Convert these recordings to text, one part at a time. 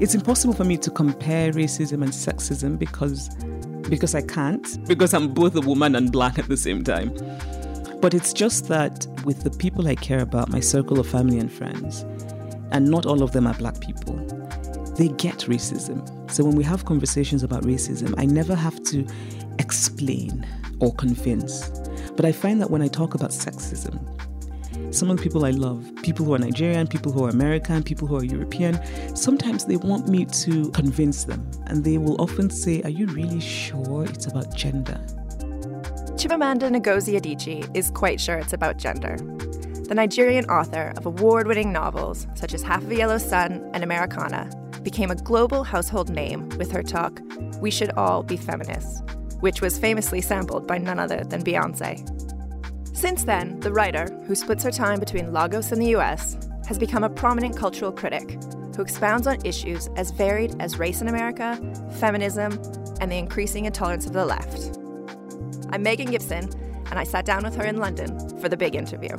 It's impossible for me to compare racism and sexism because because I can't, because I'm both a woman and black at the same time. But it's just that with the people I care about, my circle of family and friends, and not all of them are black people, they get racism. So when we have conversations about racism, I never have to explain or convince. But I find that when I talk about sexism, some of the people I love, people who are Nigerian, people who are American, people who are European, sometimes they want me to convince them. And they will often say, Are you really sure it's about gender? Chimamanda Ngozi Adichie is quite sure it's about gender. The Nigerian author of award winning novels such as Half of a Yellow Sun and Americanah became a global household name with her talk, We Should All Be Feminists, which was famously sampled by none other than Beyonce. Since then, the writer, who splits her time between Lagos and the US, has become a prominent cultural critic who expounds on issues as varied as race in America, feminism, and the increasing intolerance of the left. I'm Megan Gibson, and I sat down with her in London for the big interview.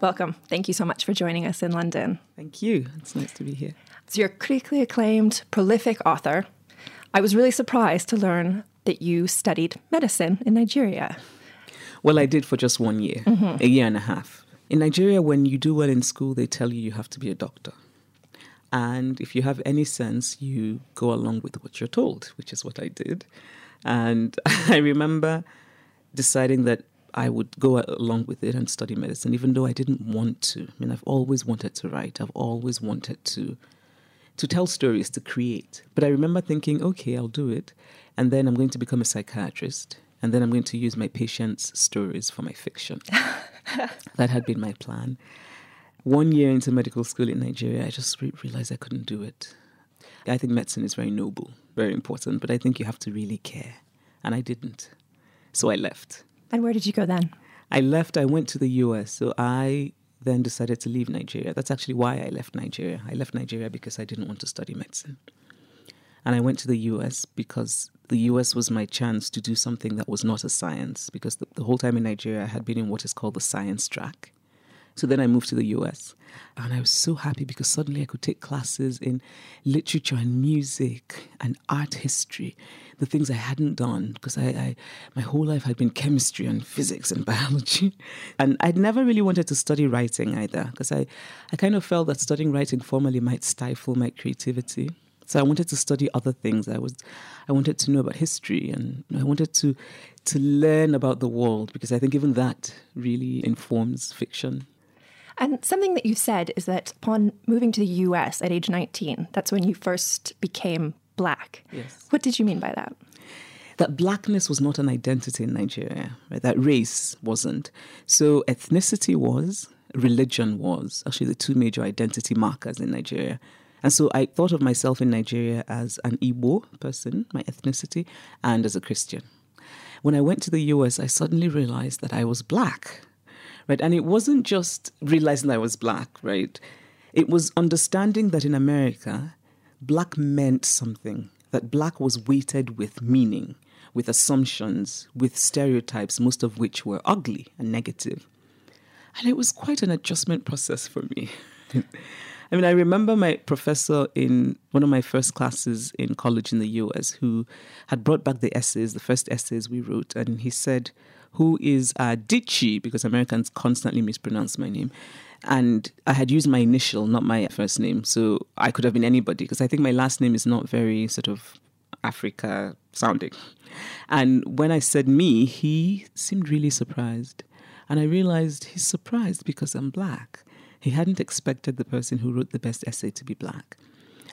Welcome. Thank you so much for joining us in London. Thank you. It's nice to be here. So, you're a critically acclaimed, prolific author. I was really surprised to learn that you studied medicine in Nigeria. Well, I did for just one year, mm-hmm. a year and a half. In Nigeria, when you do well in school, they tell you you have to be a doctor. And if you have any sense, you go along with what you're told, which is what I did. And I remember deciding that I would go along with it and study medicine, even though I didn't want to. I mean, I've always wanted to write. I've always wanted to to tell stories, to create. But I remember thinking, okay, I'll do it. And then I'm going to become a psychiatrist. And then I'm going to use my patients' stories for my fiction. that had been my plan. One year into medical school in Nigeria, I just re- realized I couldn't do it. I think medicine is very noble, very important, but I think you have to really care. And I didn't. So I left. And where did you go then? I left, I went to the US. So I then decided to leave Nigeria. That's actually why I left Nigeria. I left Nigeria because I didn't want to study medicine. And I went to the US because the US was my chance to do something that was not a science, because the, the, whole time in Nigeria I had been in what is called the science track. So then I moved to the US. And I was so happy because suddenly I could take classes in literature and music and art history, the things I hadn't done because I, I my whole life had been chemistry and physics and biology. And I'd never really wanted to study writing either because I, I kind of felt that studying writing formally might stifle my creativity. So I wanted to study other things. I was, I wanted to know about history, and I wanted to, to learn about the world because I think even that really informs fiction. And something that you said is that upon moving to the US at age 19, that's when you first became black. Yes. What did you mean by that? That blackness was not an identity in Nigeria, right? That race wasn't. So ethnicity was, religion was, actually the two major identity markers in Nigeria. And so I thought of myself in Nigeria as an Igbo person, my ethnicity, and as a Christian. When I went to the US, I suddenly realized that I was black right? And it wasn't just realizing I was black, right? It was understanding that in America, black meant something, that black was weighted with meaning, with assumptions, with stereotypes, most of which were ugly and negative. And it was quite an adjustment process for me. I mean, I remember my professor in one of my first classes in college in the US who had brought back the essays, the first essays we wrote, and he said, who is Ditchy, because Americans constantly mispronounce my name. And I had used my initial, not my first name. So I could have been anybody, because I think my last name is not very sort of Africa sounding. And when I said me, he seemed really surprised. And I realized he's surprised because I'm black. He hadn't expected the person who wrote the best essay to be black.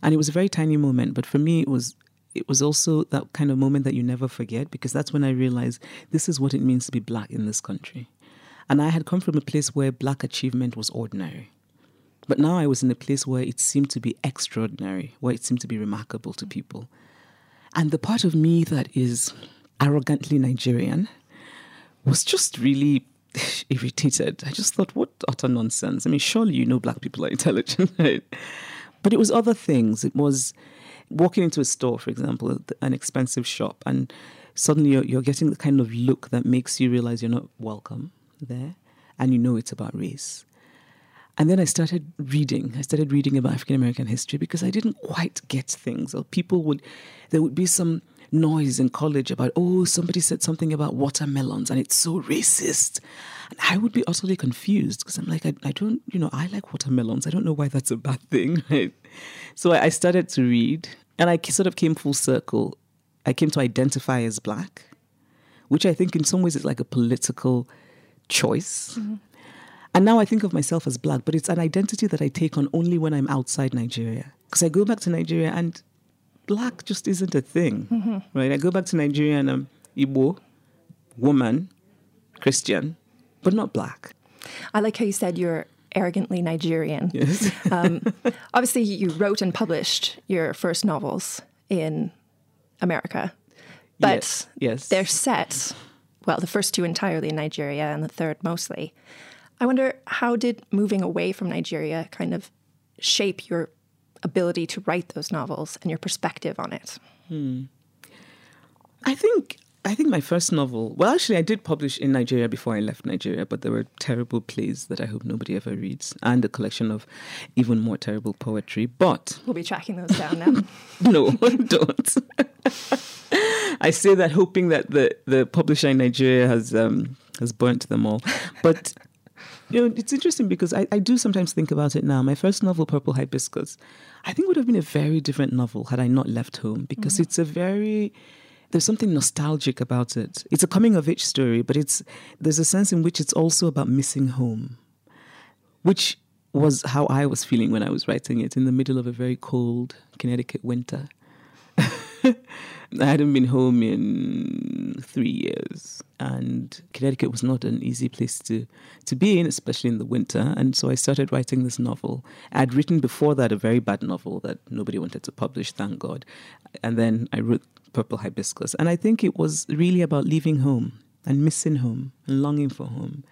And it was a very tiny moment, but for me, it was it was also that kind of moment that you never forget because that's when I realized this is what it means to be black in this country. And I had come from a place where black achievement was ordinary. But now I was in a place where it seemed to be extraordinary, where it seemed to be remarkable to people. And the part of me that is arrogantly Nigerian was just really irritated. I just thought, what utter nonsense. I mean, surely you know black people are intelligent, right? But it was other things. It was walking into a store, for example, an expensive shop, and suddenly you're, you're getting the kind of look that makes you realize you're not welcome there, and you know it's about race. And then I started reading. I started reading about African American history because I didn't quite get things. Or people would, there would be some noise in college about, oh, somebody said something about watermelons and it's so racist. And I would be utterly confused because I'm like, I, I, don't, you know, I like watermelons. I don't know why that's a bad thing. Right? So I, I started to read and I sort of came full circle. I came to identify as black, which I think in some ways is like a political choice. Mm-hmm. And now I think of myself as black, but it's an identity that I take on only when I'm outside Nigeria. Because I go back to Nigeria and black just isn't a thing, mm-hmm. right? I go back to Nigeria and I'm Igbo, woman, Christian, but not black. I like how you said you're arrogantly Nigerian. Yes. um, obviously, you wrote and published your first novels in America, but yes, yes. they're set, well, the first two entirely in Nigeria and the third mostly. I wonder how did moving away from Nigeria kind of shape your ability to write those novels and your perspective on it? Hmm. I think I think my first novel. Well, actually, I did publish in Nigeria before I left Nigeria, but there were terrible plays that I hope nobody ever reads, and a collection of even more terrible poetry. But we'll be tracking those down now. no, don't. I say that hoping that the the publisher in Nigeria has um, has burnt them all, but you know, it's interesting because I, I do sometimes think about it now. My first novel, Purple Hibiscus, I think would have been a very different novel had I not left home because mm. it's a very there's something nostalgic about it. It's a coming of age story, but it's there's a sense in which it's also about missing home, which was how I was feeling when I was writing it in the middle of a very cold Connecticut winter. I hadn't been home in three years, and Connecticut was not an easy place to, to be in, especially in the winter. And so I started writing this novel. I'd written before that a very bad novel that nobody wanted to publish, thank God. And then I wrote Purple Hibiscus. And I think it was really about leaving home and missing home and longing for home.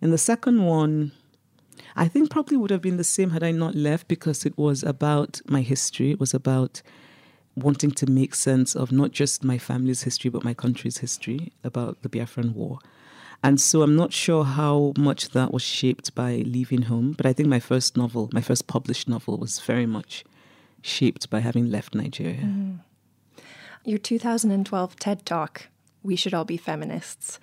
And the second one, I think probably would have been the same had I not left because it was about my history. It was about wanting to make sense of not just my family's history, but my country's history about the Biafran War. And so I'm not sure how much that was shaped by leaving home, but I think my first novel, my first published novel, was very much shaped by having left Nigeria. Mm. Your 2012 TED Talk, We Should All Be Feminists,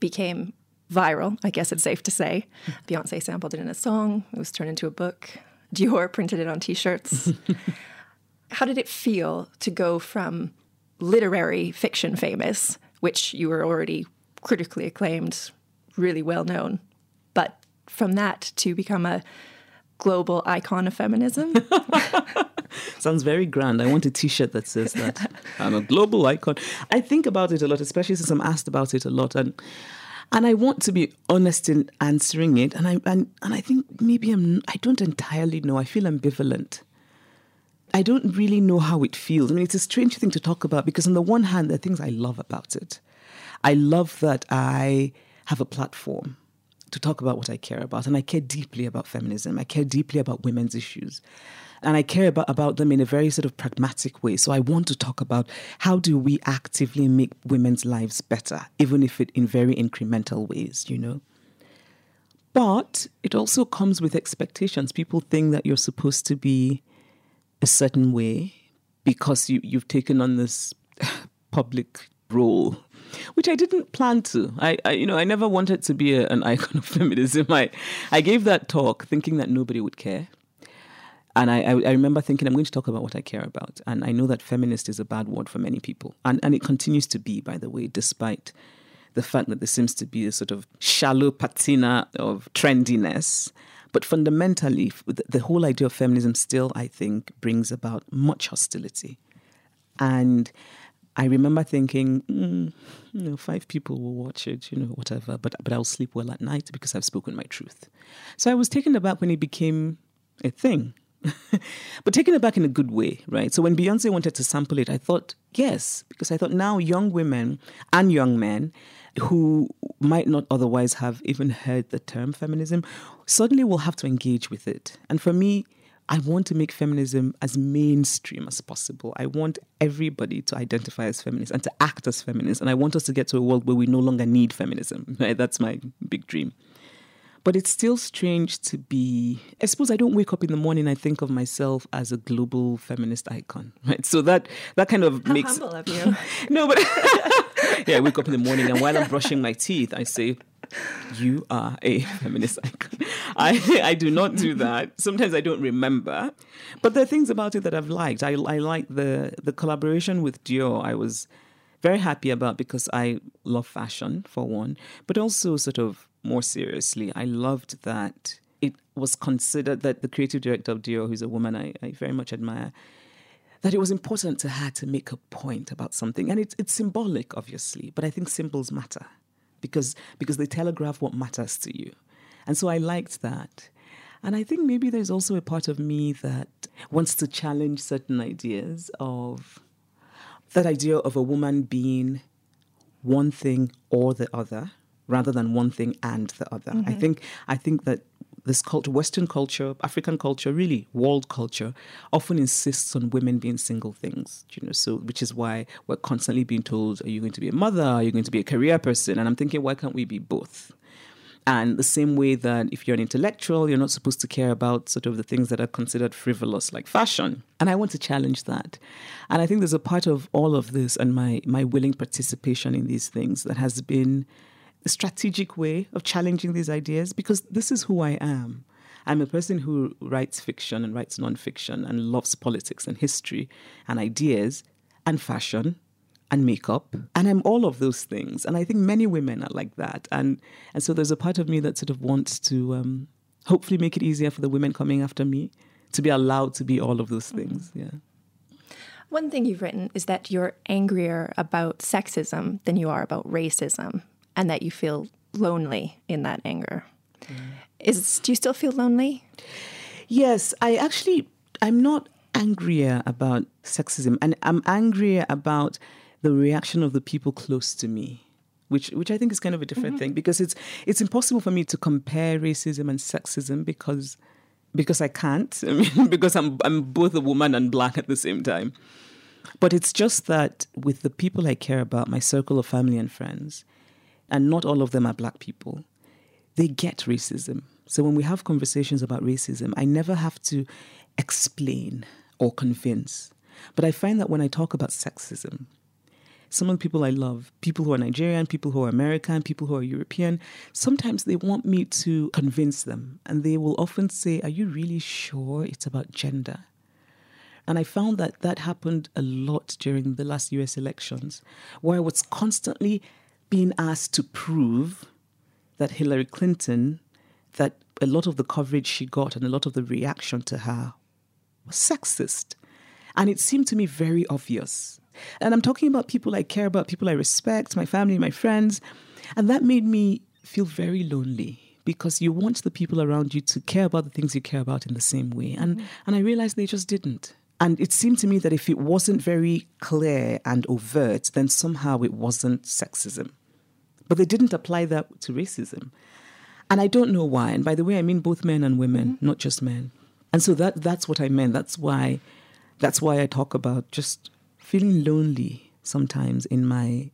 became viral, I guess it's safe to say. Beyonce sampled it in a song, it was turned into a book. Dior printed it on t shirts. how did it feel to go from literary fiction famous, which you were already critically acclaimed, really well known, but from that to become a global icon of feminism? Sounds very grand. I want a t shirt that says that. I'm a global icon. I think about it a lot, especially since I'm asked about it a lot. And and I want to be honest in answering it. And I and, and I think maybe I'm I don't entirely know. I feel ambivalent. I don't really know how it feels. I mean, it's a strange thing to talk about because, on the one hand, there are things I love about it. I love that I have a platform to talk about what I care about, and I care deeply about feminism. I care deeply about women's issues, and I care about, about them in a very sort of pragmatic way. So I want to talk about how do we actively make women's lives better, even if it in very incremental ways, you know. But it also comes with expectations. People think that you're supposed to be a certain way because you, you've taken on this public role which I didn't plan to. I, I, you know, I never wanted to be a, an icon of feminism. I, I gave that talk thinking that nobody would care, and I, I, remember thinking I'm going to talk about what I care about. And I know that feminist is a bad word for many people, and and it continues to be, by the way, despite the fact that there seems to be a sort of shallow patina of trendiness but fundamentally, the whole idea of feminism still, I think, brings about much hostility. And I remember thinking, mm, you know, five people will watch it, you know, whatever, but, but I'll sleep well at night because I've spoken my truth. So I was taken aback when it became a thing. but taken aback in a good way, right? So when Beyonce wanted to sample it, I thought, yes, because I thought now young women and young men who might not otherwise have even heard the term feminism suddenly will have to engage with it. And for me, I want to make feminism as mainstream as possible. I want everybody to identify as feminist and to act as feminist. And I want us to get to a world where we no longer need feminism. Right? That's my big dream. But it's still strange to be. I suppose I don't wake up in the morning. I think of myself as a global feminist icon, right? So that that kind of How makes humble of you. no, but yeah, I wake up in the morning and while I'm brushing my teeth, I say, "You are a feminist icon." I I do not do that. Sometimes I don't remember, but there are things about it that I've liked. I I like the the collaboration with Dior. I was very happy about because I love fashion for one, but also sort of more seriously, I loved that it was considered that the creative director of Dior, who's a woman I, I very much admire, that it was important to her to make a point about something. And it's it's symbolic, obviously, but I think symbols matter because because they telegraph what matters to you. And so I liked that. And I think maybe there's also a part of me that wants to challenge certain ideas of that idea of a woman being one thing or the other rather than one thing and the other. I mm-hmm. think I think that this culture, Western culture, African culture, really world culture, often insists on women being single things. You know, so which is why we're constantly being told, "Are you going to be a mother? Are you going to be a career person?" And I'm thinking, why can't we be both? And the same way that if you're an intellectual, you're not supposed to care about sort of the things that are considered frivolous, like fashion. And I want to challenge that. And I think there's a part of all of this and my my willing participation in these things that has been strategic way of challenging these ideas because this is who I am. I'm a person who writes fiction and writes nonfiction and loves politics and history and ideas and fashion and makeup. And I'm all of those things. And I think many women are like that. And and so there's a part of me that sort of wants to um, hopefully make it easier for the women coming after me to be allowed to be all of those things. Yeah. One thing you've written is that you're angrier about sexism than you are about racism, and that you feel lonely in that anger. Mm. Is do you still feel lonely? Yes, I actually I'm not angrier about sexism and I'm angrier about the reaction of the people close to me. Which, which I think is kind of a different mm-hmm. thing because it's it's impossible for me to compare racism and sexism because because I can't. I mean, because I'm I'm both a woman and black at the same time. But it's just that with the people I care about, my circle of family and friends, and not all of them are black people, they get racism. So when we have conversations about racism, I never have to explain or convince. But I find that when I talk about sexism, some of the people I love, people who are Nigerian, people who are American, people who are European, sometimes they want me to convince them. And they will often say, Are you really sure it's about gender? And I found that that happened a lot during the last US elections, where I was constantly being asked to prove that Hillary Clinton, that a lot of the coverage she got and a lot of the reaction to her was sexist. And it seemed to me very obvious. And I'm talking about people I care about, people I respect, my family, my friends. And that made me feel very lonely because you want the people around you to care about the things you care about in the same way. And, and I realized they just didn't. And it seemed to me that if it wasn't very clear and overt, then somehow it wasn't sexism. But they didn't apply that to racism. And I don't know why. And by the way, I mean both men and women, mm-hmm. not just men. And so that that's what I meant. That's why that's why I talk about just feeling lonely sometimes in my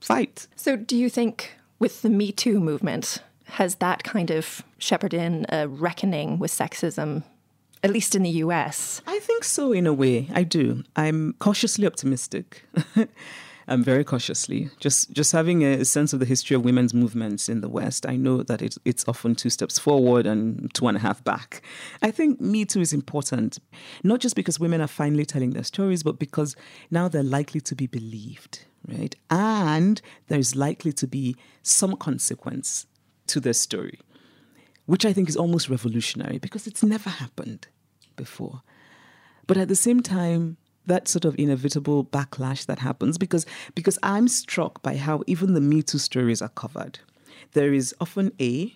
fight. So, do you think with the Me Too movement, has that kind of shepherded in a reckoning with sexism, at least in the US? I think so in a way. I do. I'm cautiously optimistic. I'm very cautiously just just having a sense of the history of women's movements in the West. I know that it's it's often two steps forward and two and a half back. I think Me Too is important, not just because women are finally telling their stories, but because now they're likely to be believed, right? And there's likely to be some consequence to their story, which I think is almost revolutionary because it's never happened before. But at the same time, that sort of inevitable backlash that happens because because I'm struck by how even the Me Too stories are covered. There is often a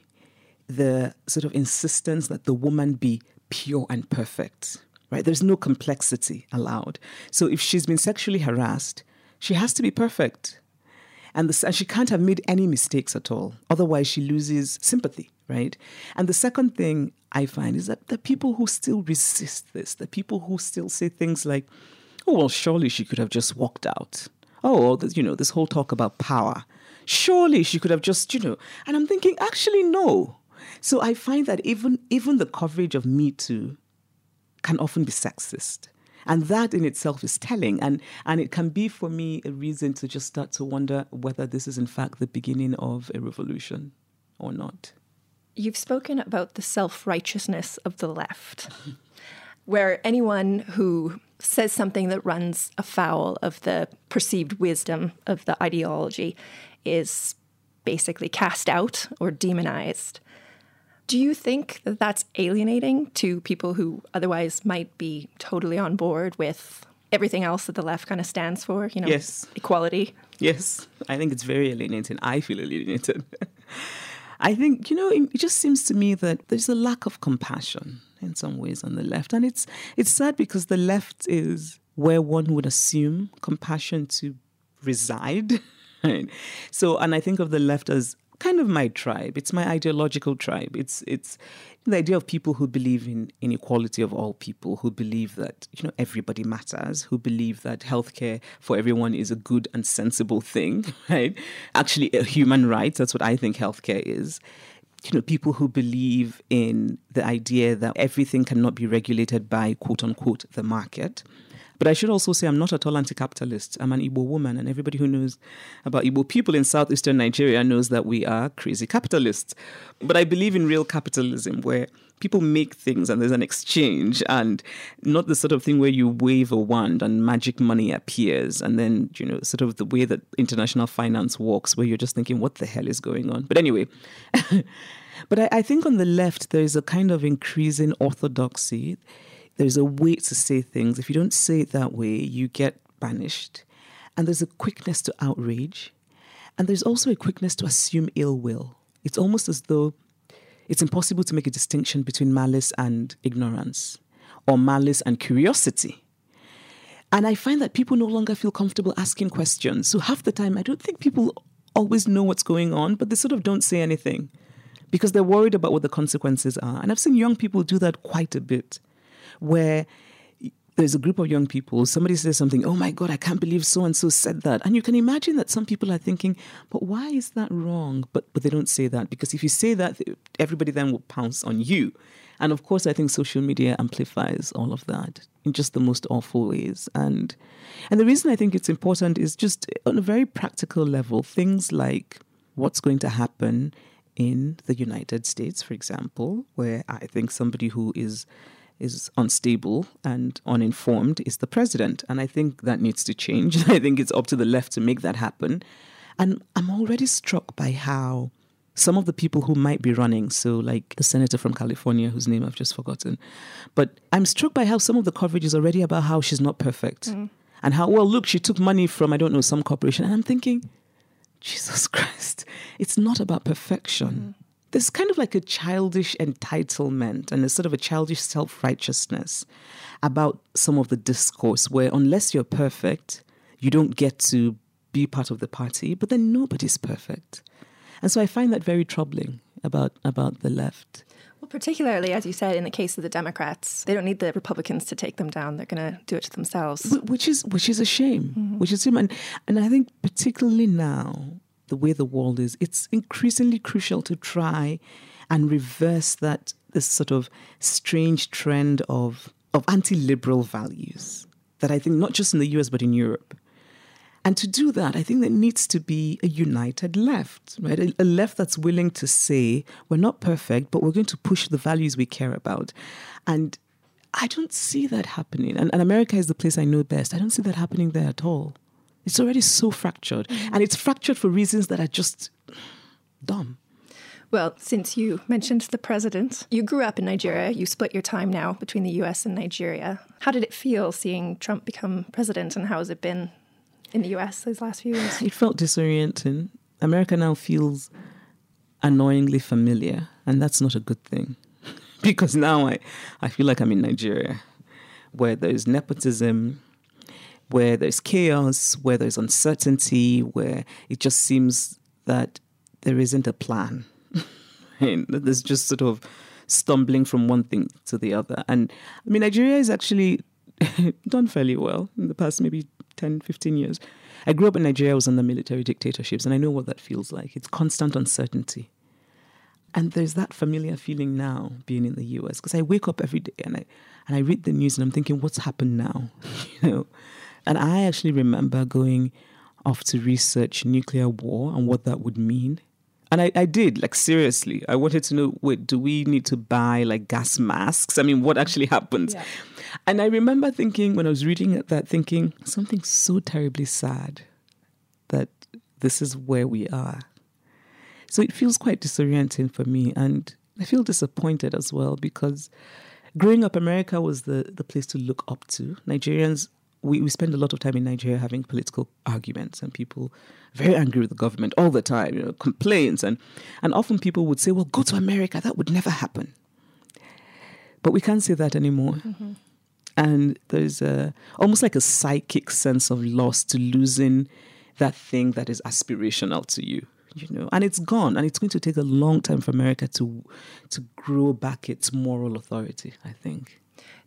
the sort of insistence that the woman be pure and perfect. Right? There's no complexity allowed. So if she's been sexually harassed, she has to be perfect. And, the, and she can't have made any mistakes at all. Otherwise, she loses sympathy, right? And the second thing I find is that the people who still resist this, the people who still say things like, oh, well, surely she could have just walked out. Oh, you know, this whole talk about power. Surely she could have just, you know. And I'm thinking, actually, no. So I find that even even the coverage of Me Too can often be sexist. And that in itself is telling. And, and it can be for me a reason to just start to wonder whether this is in fact the beginning of a revolution or not. You've spoken about the self righteousness of the left, where anyone who says something that runs afoul of the perceived wisdom of the ideology is basically cast out or demonized. Do you think that that's alienating to people who otherwise might be totally on board with everything else that the left kind of stands for? You know, yes, equality. Yes, I think it's very alienating. I feel alienated. I think you know it just seems to me that there's a lack of compassion in some ways on the left, and it's it's sad because the left is where one would assume compassion to reside. Right? So, and I think of the left as kind of my tribe. It's my ideological tribe. It's it's the idea of people who believe in inequality of all people, who believe that you know everybody matters, who believe that healthcare for everyone is a good and sensible thing, right? Actually, a human right. That's what I think healthcare is. You know, people who believe in the idea that everything cannot be regulated by quote unquote the market but I should also say I'm not at all anti capitalist. I'm an Igbo woman, and everybody who knows about Igbo people in southeastern Nigeria knows that we are crazy capitalists. But I believe in real capitalism where people make things and there's an exchange and not the sort of thing where you wave a wand and magic money appears and then you know sort of the way that international finance works where you're just thinking what the hell is going on but anyway but I, I think on the left there is a kind of increasing orthodoxy there's a way to say things. If you don't say it that way, you get banished. And there's a quickness to outrage. And there's also a quickness to assume ill will. It's almost as though it's impossible to make a distinction between malice and ignorance, or malice and curiosity. And I find that people no longer feel comfortable asking questions. So half the time, I don't think people always know what's going on, but they sort of don't say anything because they're worried about what the consequences are. And I've seen young people do that quite a bit where there's a group of young people, somebody says something, oh my God, I can't believe so and so said that. And you can imagine that some people are thinking, but why is that wrong? But, but they don't say that because if you say that, everybody then will pounce on you. And of course, I think social media amplifies all of that in just the most awful ways. And, and the reason I think it's important is just on a very practical level, things like what's going to happen in the United States, for example, where I think somebody who is is unstable and uninformed is the president. And I think that needs to change. I think it's up to the left to make that happen. And I'm already struck by how some of the people who might be running, so like the senator from California, whose name I've just forgotten, but I'm struck by how some of the coverage is already about how she's not perfect. Mm. And how, well, look, she took money from, I don't know, some corporation. And I'm thinking, Jesus Christ, it's not about perfection. Mm there's kind of like a childish entitlement and a sort of a childish self righteousness about some of the discourse where, unless you're perfect, you don't get to be part of the party, but then nobody's perfect. And so I find that very troubling about, about the left. Well, particularly, as you said, in the case of the Democrats, they don't need the Republicans to take them down. They're going to do it to themselves. Which is, which is a shame. Mm-hmm. Which is, and, and I think particularly now, the way the world is, it's increasingly crucial to try and reverse that this sort of strange trend of of anti-liberal values that I think not just in the US but in Europe. And to do that, I think there needs to be a united left, right? A, a, left that's willing to say, we're not perfect, but we're going to push the values we care about. And I don't see that happening. And, and America is the place I know best. I don't see that happening there at all. It's already so fractured. Mm-hmm. And it's fractured for reasons that are just dumb. Well, since you mentioned the president, you grew up in Nigeria. You split your time now between the US and Nigeria. How did it feel seeing Trump become president, and how has it been in the US these last few years? It felt disorienting. America now feels annoyingly familiar, and that's not a good thing. because now I, I feel like I'm in Nigeria, where there's nepotism, where there's chaos, where there's uncertainty, where it just seems that there isn't a plan. there's just sort of stumbling from one thing to the other. And I mean, Nigeria is actually done fairly well in the past maybe 10, 15 years. I grew up in Nigeria, I was under military dictatorships, and I know what that feels like. It's constant uncertainty. And there's that familiar feeling now being in the US because I wake up every day and I and I read the news and I'm thinking, what's happened now? you know? And I actually remember going off to research nuclear war and what that would mean. And I, I did, like seriously. I wanted to know wait, do we need to buy like gas masks? I mean, what actually happens? Yeah. And I remember thinking when I was reading that, thinking something so terribly sad that this is where we are. So it feels quite disorienting for me. And I feel disappointed as well because growing up, America was the, the place to look up to. Nigerians, we, we spend a lot of time in Nigeria having political arguments and people very angry with the government all the time, you know, complaints. And, and often people would say, well, go to America. That would never happen. But we can't say that anymore. Mm-hmm. And there's a, almost like a psychic sense of loss to losing that thing that is aspirational to you you know and it's gone and it's going to take a long time for america to to grow back its moral authority i think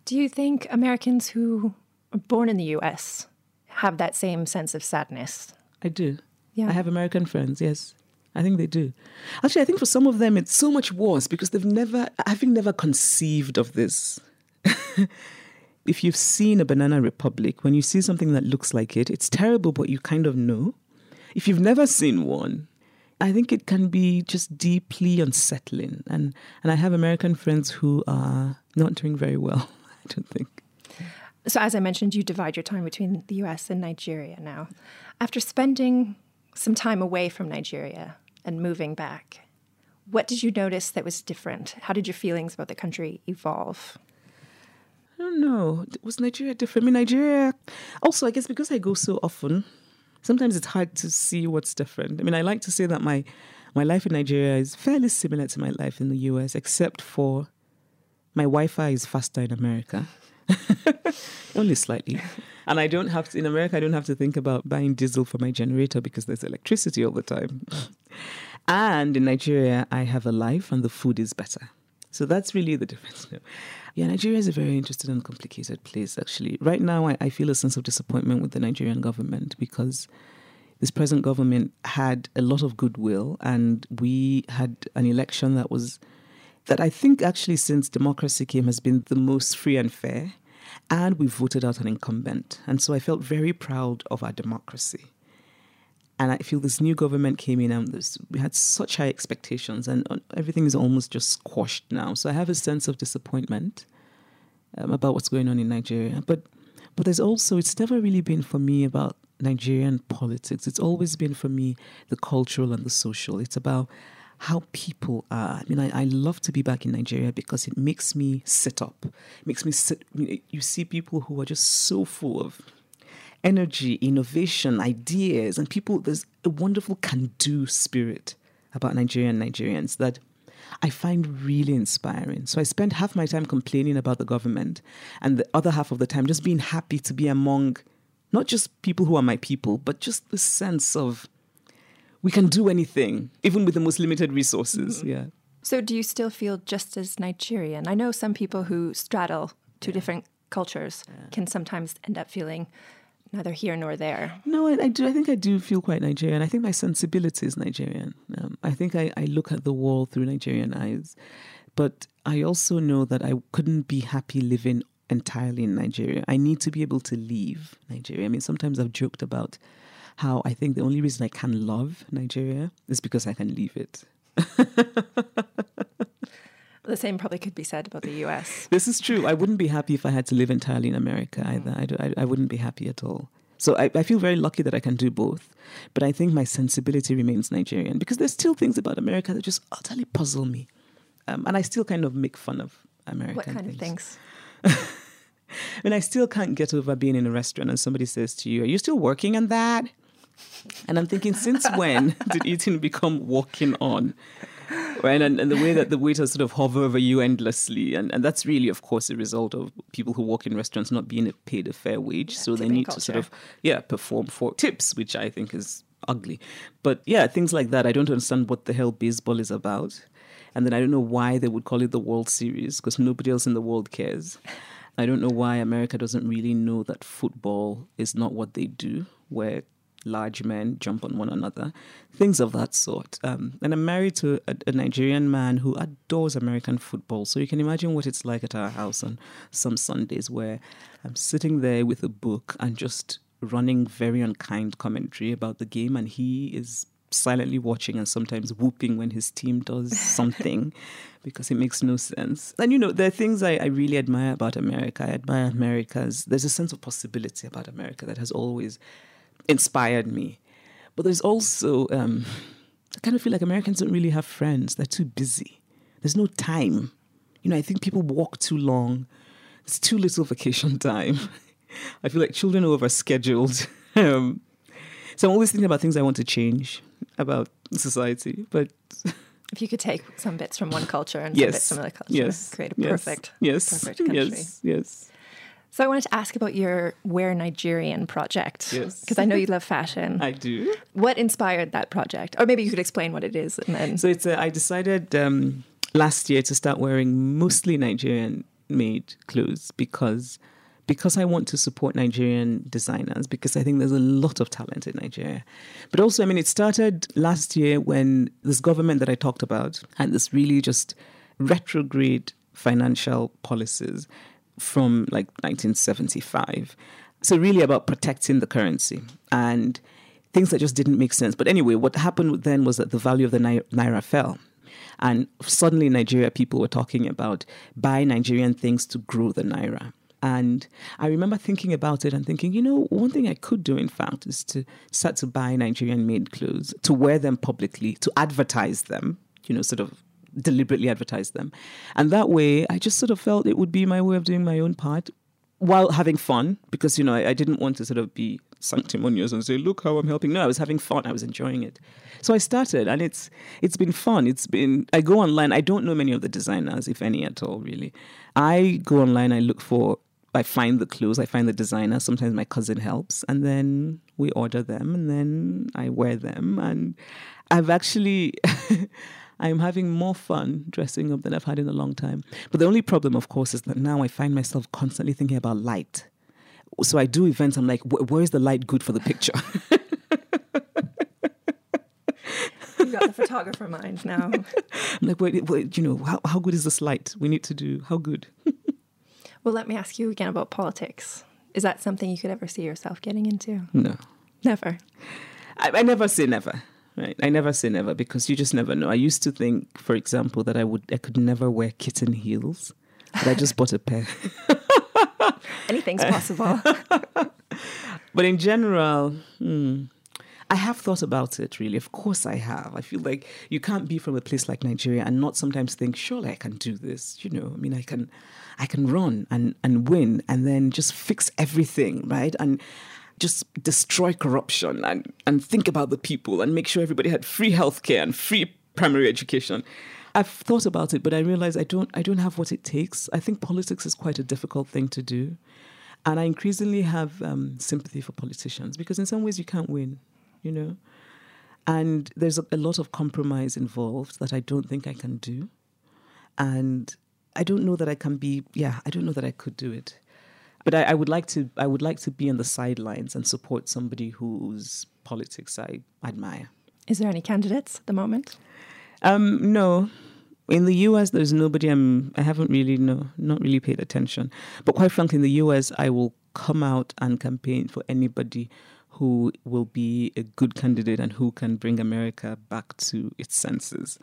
do you think americans who born in the us have that same sense of sadness i do yeah i have american friends yes I think they do. Actually, I think for some of them it's so much worse because they've never, having never conceived of this. if you've seen a banana republic, when you see something that looks like it, it's terrible, but you kind of know. If you've never seen one, I think it can be just deeply unsettling. And, and I have American friends who are not doing very well, I don't think. So, as I mentioned, you divide your time between the US and Nigeria now. After spending some time away from Nigeria and moving back, what did you notice that was different? How did your feelings about the country evolve? I don't know. Was Nigeria different? I mean, Nigeria. Also, I guess because I go so often, sometimes it's hard to see what's different. I mean, I like to say that my my life in Nigeria is fairly similar to my life in the US, except for my Wi-Fi is faster in America. Only slightly. And I don't have to, in America, I don't have to think about buying diesel for my generator because there's electricity all the time. and in Nigeria, I have a life and the food is better. So that's really the difference. Yeah, Nigeria is a very interesting and complicated place, actually. Right now, I, I feel a sense of disappointment with the Nigerian government because this present government had a lot of goodwill and we had an election that was, that I think actually since democracy came has been the most free and fair. And we voted out an incumbent. And so I felt very proud of our democracy. And I feel this new government came in and this, we had such high expectations, and uh, everything is almost just squashed now. So I have a sense of disappointment um, about what's going on in Nigeria. But but there's also it's never really been for me about Nigerian politics. It's always been for me the cultural and the social. It's about how people are. I mean, I, I love to be back in Nigeria because it makes me sit up. Makes me sit. You see people who are just so full of energy, innovation, ideas, and people, there's a wonderful can do spirit about Nigerian Nigerians that I find really inspiring. So I spend half my time complaining about the government and the other half of the time just being happy to be among not just people who are my people, but just the sense of we can do anything, even with the most limited resources. Mm-hmm. Yeah. So do you still feel just as Nigerian? I know some people who straddle two yeah. different cultures yeah. can sometimes end up feeling neither here nor there. No, I, I, do. I think I do feel quite Nigerian. I think my sensibility is Nigerian. Um, I think I, I look at the world through Nigerian eyes. But I also know that I couldn't be happy living entirely in Nigeria. I need to be able to leave Nigeria. I mean, sometimes I've joked about how I think the only reason I can love Nigeria is because I can leave it. The same probably could be said about the US. This is true. I wouldn't be happy if I had to live entirely in America either. I, I, I wouldn't be happy at all. So I, I, feel very lucky that I can do both. But I think my sensibility remains Nigerian because there's still things about America that just utterly puzzle me. Um, and I still kind of make fun of America. What kind things. of things? I mean, I still can't get over being in a restaurant and somebody says to you, Are you still working on that? And I'm thinking, since when did eating become walking on? right? And, and the way that the waiters sort of hover over you endlessly. And, and that's really, of course, a result of people who work in restaurants not being paid a fair wage. Yeah, so they need culture. to sort of, yeah, perform for tips, which I think is ugly. But yeah, things like that. I don't understand what the hell baseball is about. And then I don't know why they would call it the World Series because nobody else in the world cares. I don't know why America doesn't really know that football is not what they do, where large men jump on one another, things of that sort. Um, and I'm married to a, a, Nigerian man who adores American football. So you can imagine what it's like at our house on some Sundays where I'm sitting there with a book and just running very unkind commentary about the game, and he is silently watching and sometimes whooping when his team does something because it makes no sense. And you know, there are things I, I, really admire about America. I admire America's, there's a sense of possibility about America that has always inspired me. But there's also, um, I kind of feel like Americans don't really have friends. They're too busy. There's no time. You know, I think people walk too long. There's too little vacation time. I feel like children are overscheduled. um, so I'm always thinking about things I want to change about society. But if you could take some bits from one culture and yes. some bits from another culture, yes. create a perfect, yes. perfect country. Yes, yes. So I wanted to ask about your Wear Nigerian project. Yes. Because I know you love fashion. I do. What inspired that project? Or maybe you could explain what it is and then. So it's a, I decided um, last year to start wearing mostly Nigerian made clothes because because I want to support Nigerian designers because I think there's a lot of talent in Nigeria. But also, I mean, it started last year when this government that I talked about had this really just retrograde financial policies from like 1975. So, really about protecting the currency and things that just didn't make sense. But anyway, what happened then was that the value of the naira fell. And suddenly, Nigeria people were talking about buy Nigerian things to grow the naira. And I remember thinking about it and thinking, you know, one thing I could do, in fact, is to start to buy Nigerian made clothes, to wear them publicly, to advertise them, you know, sort of deliberately advertise them. And that way, I just sort of felt it would be my way of doing my own part while having fun, because, you know, I, I didn't want to sort of be sanctimonious and say, look how I'm helping. No, I was having fun. I was enjoying it. So I started and it's it's been fun. It's been I go online. I don't know many of the designers, if any at all, really. I go online, I look for I find the clothes, I find the designer. Sometimes my cousin helps, and then we order them, and then I wear them. And I've actually, I'm having more fun dressing up than I've had in a long time. But the only problem, of course, is that now I find myself constantly thinking about light. So I do events. I'm like, where's the light good for the picture? You've got the photographer mind now. I'm like, wait, wait, you know, how, how good is this light? We need to do how good. Well, let me ask you again about politics. Is that something you could ever see yourself getting into? No. Never. I, I never say never. Right. I never say never because you just never know. I used to think, for example, that I would I could never wear kitten heels. But I just bought a pair. Anything's possible. but in general, hmm, I have thought about it really. Of course, I have. I feel like you can't be from a place like Nigeria and not sometimes think, surely I can do this. You know, I mean, I can, I can run and and win, and then just fix everything, right? And just destroy corruption and and think about the people and make sure everybody had free healthcare and free primary education. I've thought about it, but I realize I don't. I don't have what it takes. I think politics is quite a difficult thing to do. And I increasingly have um, sympathy for politicians because, in some ways, you can't win you know? And there's a, a lot of compromise involved that I don't think I can do. And I don't know that I can be, yeah, I don't know that I could do it. But I, I would like to I would like to be on the sidelines and support somebody whose politics I admire. Is there any candidates at the moment? Um, no. In the US, there's nobody I'm. I haven't really no, not really paid attention. But quite frankly, in the US, I will come out and campaign for anybody who will be a good candidate and who can bring America back to its senses.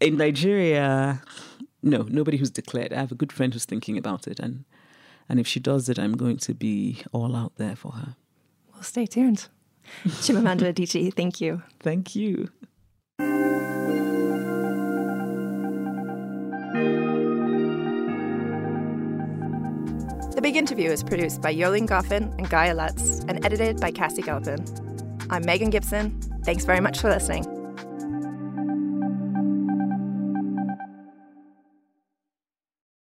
In Nigeria, no, nobody who's declared. I have a good friend who's thinking about it, and and if she does it, I'm going to be all out there for her. Well, stay tuned. Chimamanda Adichie, thank you. Thank you. The Big Interview is produced by Yolene Goffin and Gaia Lutz and edited by Cassie Galpin. I'm Megan Gibson. Thanks very much for listening.